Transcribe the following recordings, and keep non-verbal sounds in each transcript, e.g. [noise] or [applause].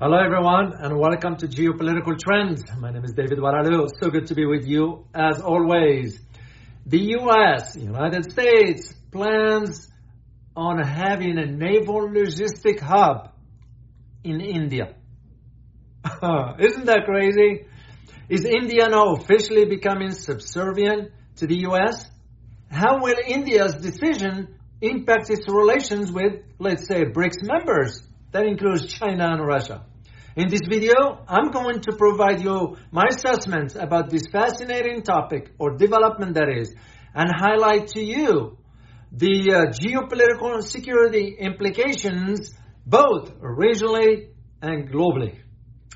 Hello, everyone, and welcome to Geopolitical Trends. My name is David Oualaalou. So good to be with you, as always. The U.S., United States, plans on having a naval logistic hub in India. [laughs] Isn't that crazy? Is India now officially becoming subservient to the U.S.? How will India's decision impact its relations with, let's say, BRICS members? That includes China and Russia. In this video, I'm going to provide you my assessment about this fascinating topic or development that is, and highlight to you the uh, geopolitical security implications both regionally and globally.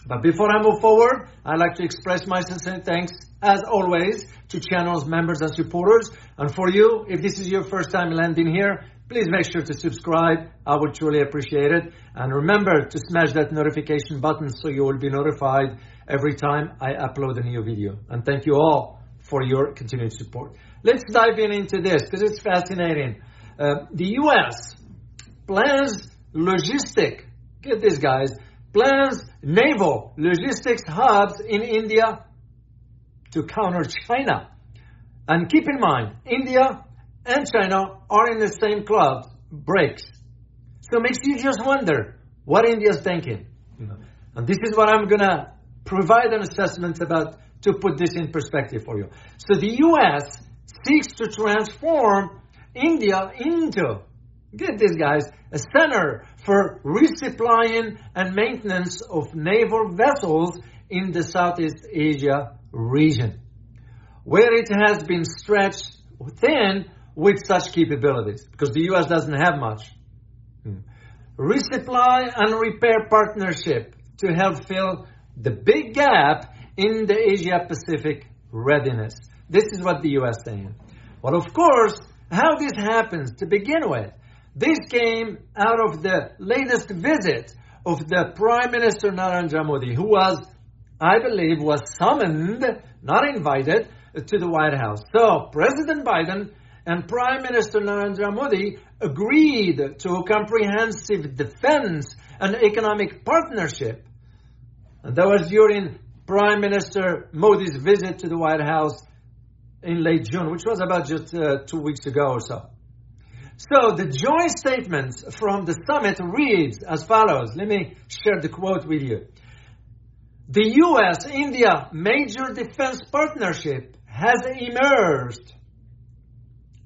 But before I move forward, I'd like to express my sincere thanks, as always, to channel's members and supporters. And for you, if this is your first time landing here, please make sure to subscribe. I would truly appreciate it. And remember to smash that notification button so you will be notified every time I upload a new video. And thank you all for your continued support. Let's dive in into this because it's fascinating. Uh, the U.S. plans logistic, get this guys, plans naval logistics hubs in India to counter China. And keep in mind, India and China are in the same club, BRICS. So it makes you just wonder what India's thinking. And this is what I'm going to provide an assessment about to put this in perspective for you. So the US seeks to transform India into, get this guys, a center for resupplying and maintenance of naval vessels in the Southeast Asia region, where it has been stretched thin with such capabilities because the US doesn't have much. Hmm. Resupply and repair partnership to help fill the big gap in the Asia Pacific readiness. This is what the US saying. Well, of course, how this happens to begin with, this came out of the latest visit of the Prime Minister Narendra Modi, who was, I believe, was summoned, not invited, to the White House. So, President Biden and Prime Minister Narendra Modi agreed to a comprehensive defense and economic partnership. And that was during Prime Minister Modi's visit to the White House in late June, which was about just uh, two weeks ago or so. So the joint statement from the summit reads as follows. Let me share the quote with you. The US India major defense partnership has emerged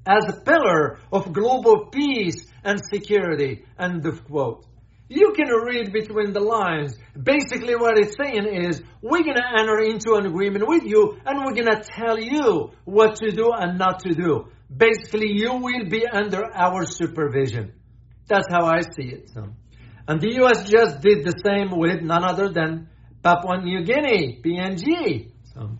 as a pillar of global peace and security. End of quote. You can read between the lines. Basically, what it's saying is, we're going to enter into an agreement with you, and we're going to tell you what to do and not to do. Basically, you will be under our supervision. That's how I see it. So. And the US just did the same with none other than Papua New Guinea, PNG. So,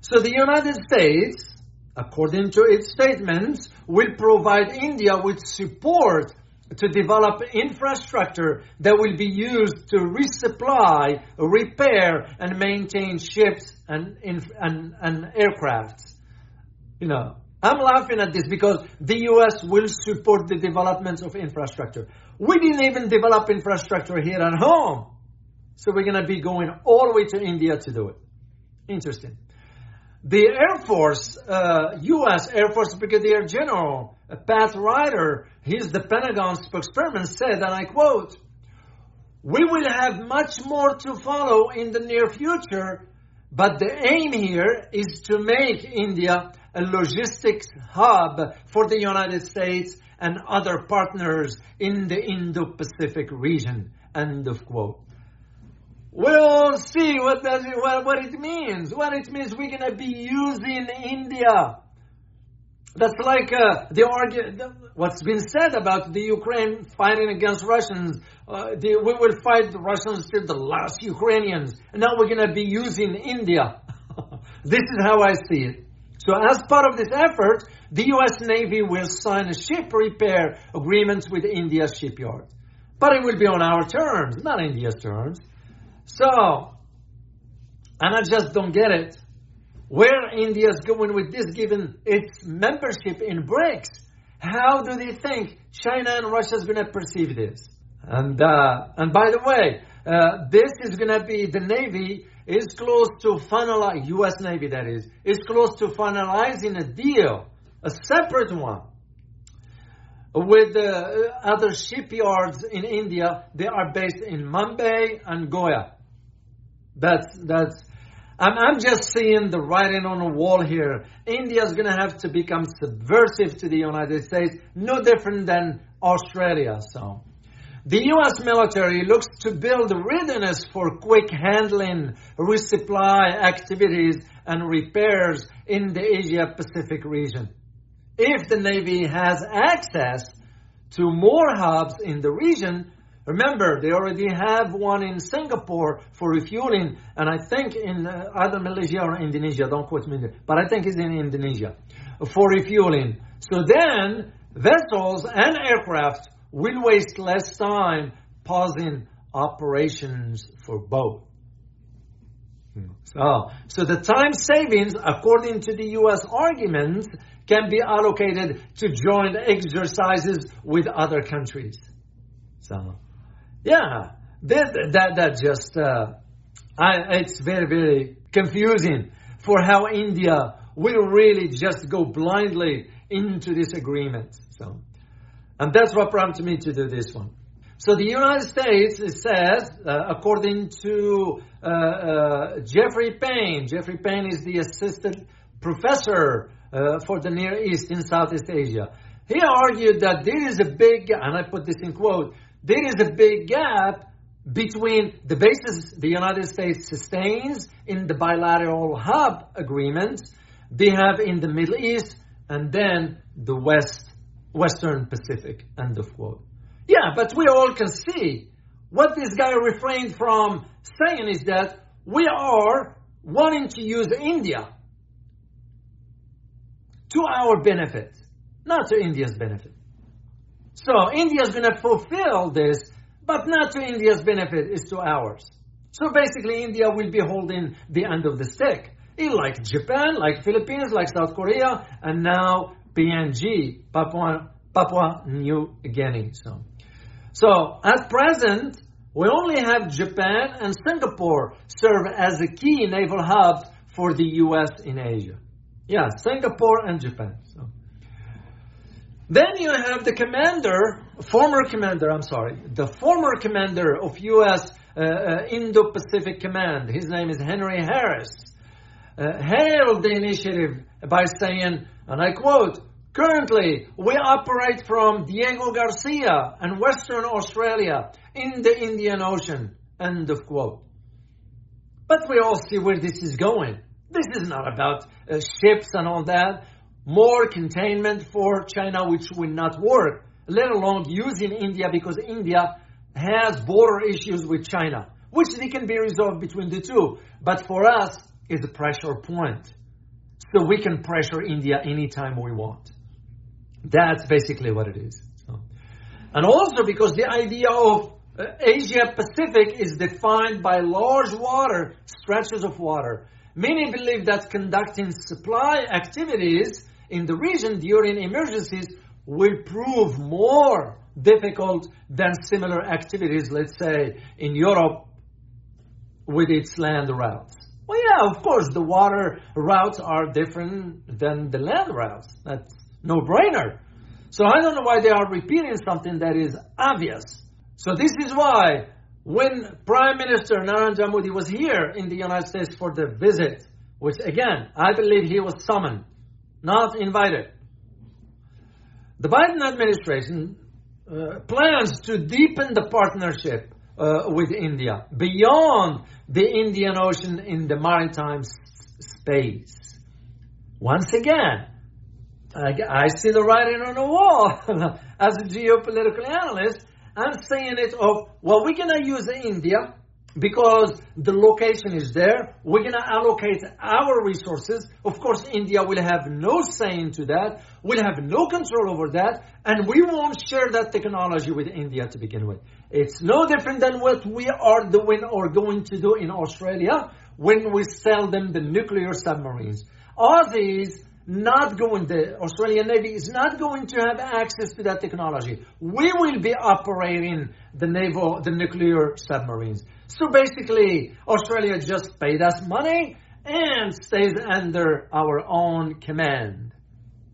so the United States according to its statements, will provide India with support to develop infrastructure that will be used to resupply, repair, and maintain ships and, and, and aircrafts. You know, I'm laughing at this because the US will support the development of infrastructure. We didn't even develop infrastructure here at home. So we're going to be going all the way to India to do it. Interesting. The Air Force, uh, U.S. Air Force Brigadier General Pat Ryder, he's the Pentagon spokesperson, said, and I quote, We will have much more to follow in the near future, but the aim here is to make India a logistics hub for the United States and other partners in the Indo-Pacific region. End of quote. We'll see what does it, what, what it means. What it means we're going to be using India. That's like uh, the argue, what's been said about the Ukraine fighting against Russians. Uh, the, we will fight the Russians till the last Ukrainians. And now we're going to be using India. [laughs] this is how I see it. So as part of this effort, the U.S. Navy will sign a ship repair agreement with India's shipyard. But it will be on our terms, not India's terms. So, and I just don't get it. Where India is going with this, given its membership in BRICS, how do they think China and Russia is going to perceive this? And uh, and by the way, uh, this is going to be the Navy is close to finalize U.S. Navy that is is close to finalizing a deal, a separate one with the other shipyards in India. They are based in Mumbai and Goa. That's that's. I'm, I'm just seeing the writing on the wall here. India is going to have to become subversive to the United States, no different than Australia. So, the U.S. military looks to build readiness for quick handling, resupply activities, and repairs in the Asia Pacific region if the Navy has access to more hubs in the region, remember they already have one in Singapore for refueling, and I think in uh, either Malaysia or Indonesia, don't quote me, but I think it's in Indonesia for refueling. So then vessels and aircraft will waste less time pausing operations for both. So, so the time savings, according to the U.S. arguments, can be allocated to joint exercises with other countries. So, yeah, that that, that just uh, I, it's very very confusing for how India will really just go blindly into this agreement. So, and that's what prompted me to do this one. So the United States says, uh, according to uh, uh, Jeffrey Payne, Jeffrey Payne is the assistant professor uh, for the Near East in Southeast Asia. He argued that there is a big, and I put this in quote, there is a big gap between the basis the United States sustains in the bilateral hub agreements they have in the Middle East and then the West, Western Pacific, end of quote. Yeah, but we all can see what this guy refrained from saying is that we are wanting to use India to our benefit, not to India's benefit. So India is going to fulfill this, but not to India's benefit, it's to ours. So basically, India will be holding the end of the stick. Like Japan, like Philippines, like South Korea, and now PNG, Papua, Papua New Guinea. So, so at present, we only have Japan and Singapore serve as the key naval hubs for the U.S. in Asia. Yeah, Singapore and Japan. So. Then you have the commander, former commander, I'm sorry, the former commander of U.S. Uh, uh, Indo-Pacific Command. His name is Henry Harris. Uh, hailed the initiative by saying, and I quote, Currently, we operate from Diego Garcia and Western Australia in the Indian Ocean. End of quote. But we all see where this is going. This is not about uh, ships and all that. More containment for China, which will not work, let alone using India because India has border issues with China, which they can be resolved between the two. But for us, it's a pressure point. So we can pressure India anytime we want. That's basically what it is. So. And also because the idea of uh, Asia Pacific is defined by large water, stretches of water. Many believe that conducting supply activities in the region during emergencies will prove more difficult than similar activities, let's say, in Europe with its land routes. Well, yeah, of course, the water routes are different than the land routes. That's no brainer. So I don't know why they are repeating something that is obvious. So this is why when Prime Minister Narendra Modi was here in the United States for the visit, which again, I believe he was summoned, not invited, the Biden administration uh, plans to deepen the partnership uh, with India beyond the Indian Ocean in the maritime s- space. Once again, I, I see the writing on the wall [laughs] as a geopolitical analyst I'm saying it of, well, we're going to use India because the location is there. We're going to allocate our resources. Of course, India will have no say into that. We'll have no control over that. And we won't share that technology with India to begin with. It's no different than what we are doing or going to do in Australia when we sell them the nuclear submarines. Aussies not going, the Australian Navy is not going to have access to that technology. We will be operating the naval, the nuclear submarines. So basically, Australia just paid us money and stays under our own command.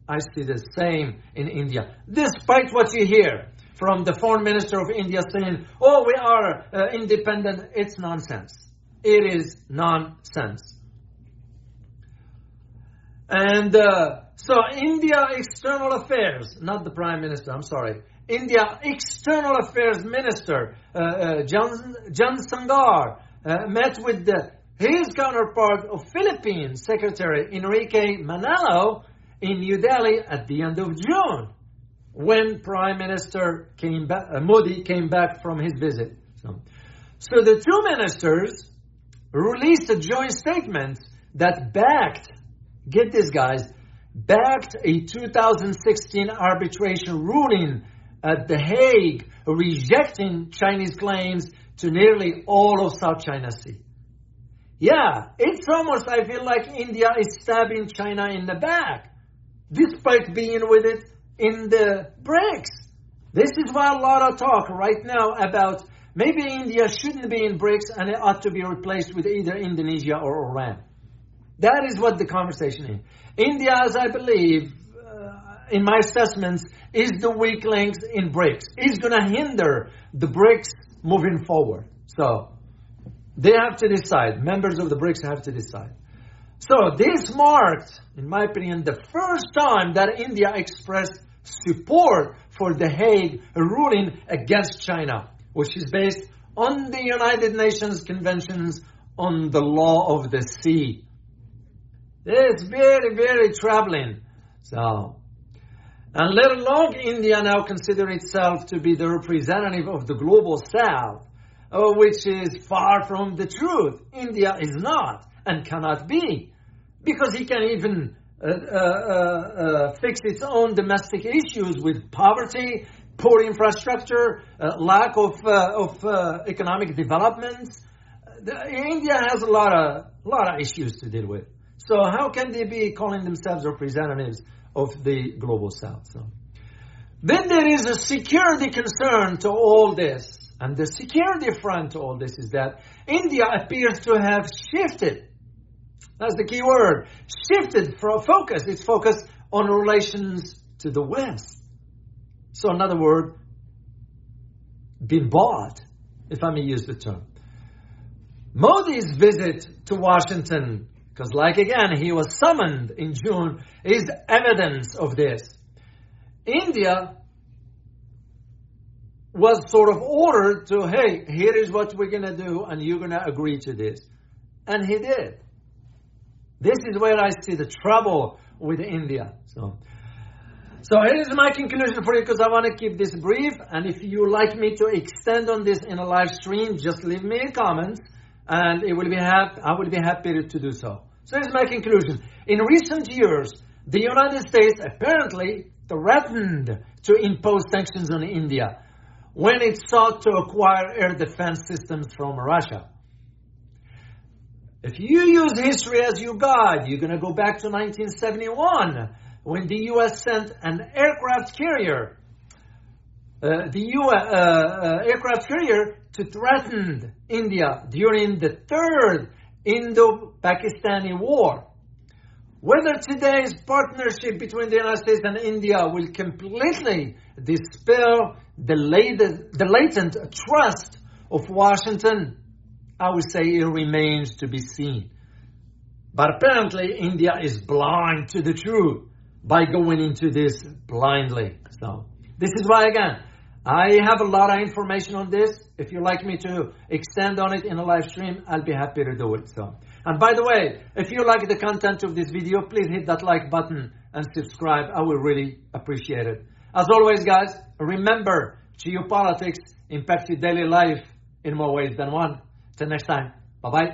I see the same in India. Despite what you hear from the foreign minister of India saying, oh, we are uh, independent, it's nonsense. It is nonsense. And uh, so India External Affairs, not the Prime Minister, I'm sorry. India External Affairs Minister, uh, uh, John, John Sangar, uh, met with the, his counterpart of Philippines Secretary Enrique Manalo in New Delhi at the end of June when Prime Minister came back, uh, Modi came back from his visit. So, so the two ministers released a joint statement that backed get this, guys, backed a 2016 arbitration ruling at The Hague rejecting Chinese claims to nearly all of South China Sea. Yeah, it's almost, I feel like India is stabbing China in the back, despite being with it in the BRICS. This is why a lot of talk right now about maybe India shouldn't be in BRICS and it ought to be replaced with either Indonesia or Iran. That is what the conversation is. India, as I believe, uh, in my assessments, is the weak link in BRICS. Is going to hinder the BRICS moving forward. So they have to decide. Members of the BRICS have to decide. So this marked, in my opinion, the first time that India expressed support for the Hague ruling against China, which is based on the United Nations conventions on the law of the sea. It's very, very troubling. So, and let alone India now consider itself to be the representative of the global south, uh, which is far from the truth. India is not and cannot be because it can even uh, uh, uh, fix its own domestic issues with poverty, poor infrastructure, uh, lack of, uh, of economic development. India has a lot of, lot of issues to deal with. So how can they be calling themselves representatives of the global south? So then there is a security concern to all this. And the security front to all this is that India appears to have shifted. That's the key word. Shifted from focus. It's focused on relations to the West. So in other words, been bought, if I may use the term. Modi's visit to Washington because, like again, he was summoned in June, is evidence of this. India was sort of ordered to, hey, here is what we're going to do, and you're going to agree to this. And he did. This is where I see the trouble with India. So, so here is my conclusion for you because I want to keep this brief. And if you like me to extend on this in a live stream, just leave me a comment and it will be hap- I will be happy to do so. So here's my conclusion. In recent years, the United States apparently threatened to impose sanctions on India when it sought to acquire air defense systems from Russia. If you use history as your guide, you're going to go back to 1971 when the U.S. sent an aircraft carrier, uh, the U.S. Uh, uh, aircraft carrier to threaten India during the third Indo-Pakistani war. Whether today's partnership between the United States and India will completely dispel the the latent trust of Washington, I would say it remains to be seen. But apparently, India is blind to the truth by going into this blindly. So, this is why, again, I have a lot of information on this. If you'd like me to extend on it in a live stream, I'll be happy to do it. So, and by the way, if you like the content of this video, please hit that like button and subscribe. I will really appreciate it. As always, guys, remember geopolitics impacts your daily life in more ways than one. Till next time. Bye bye.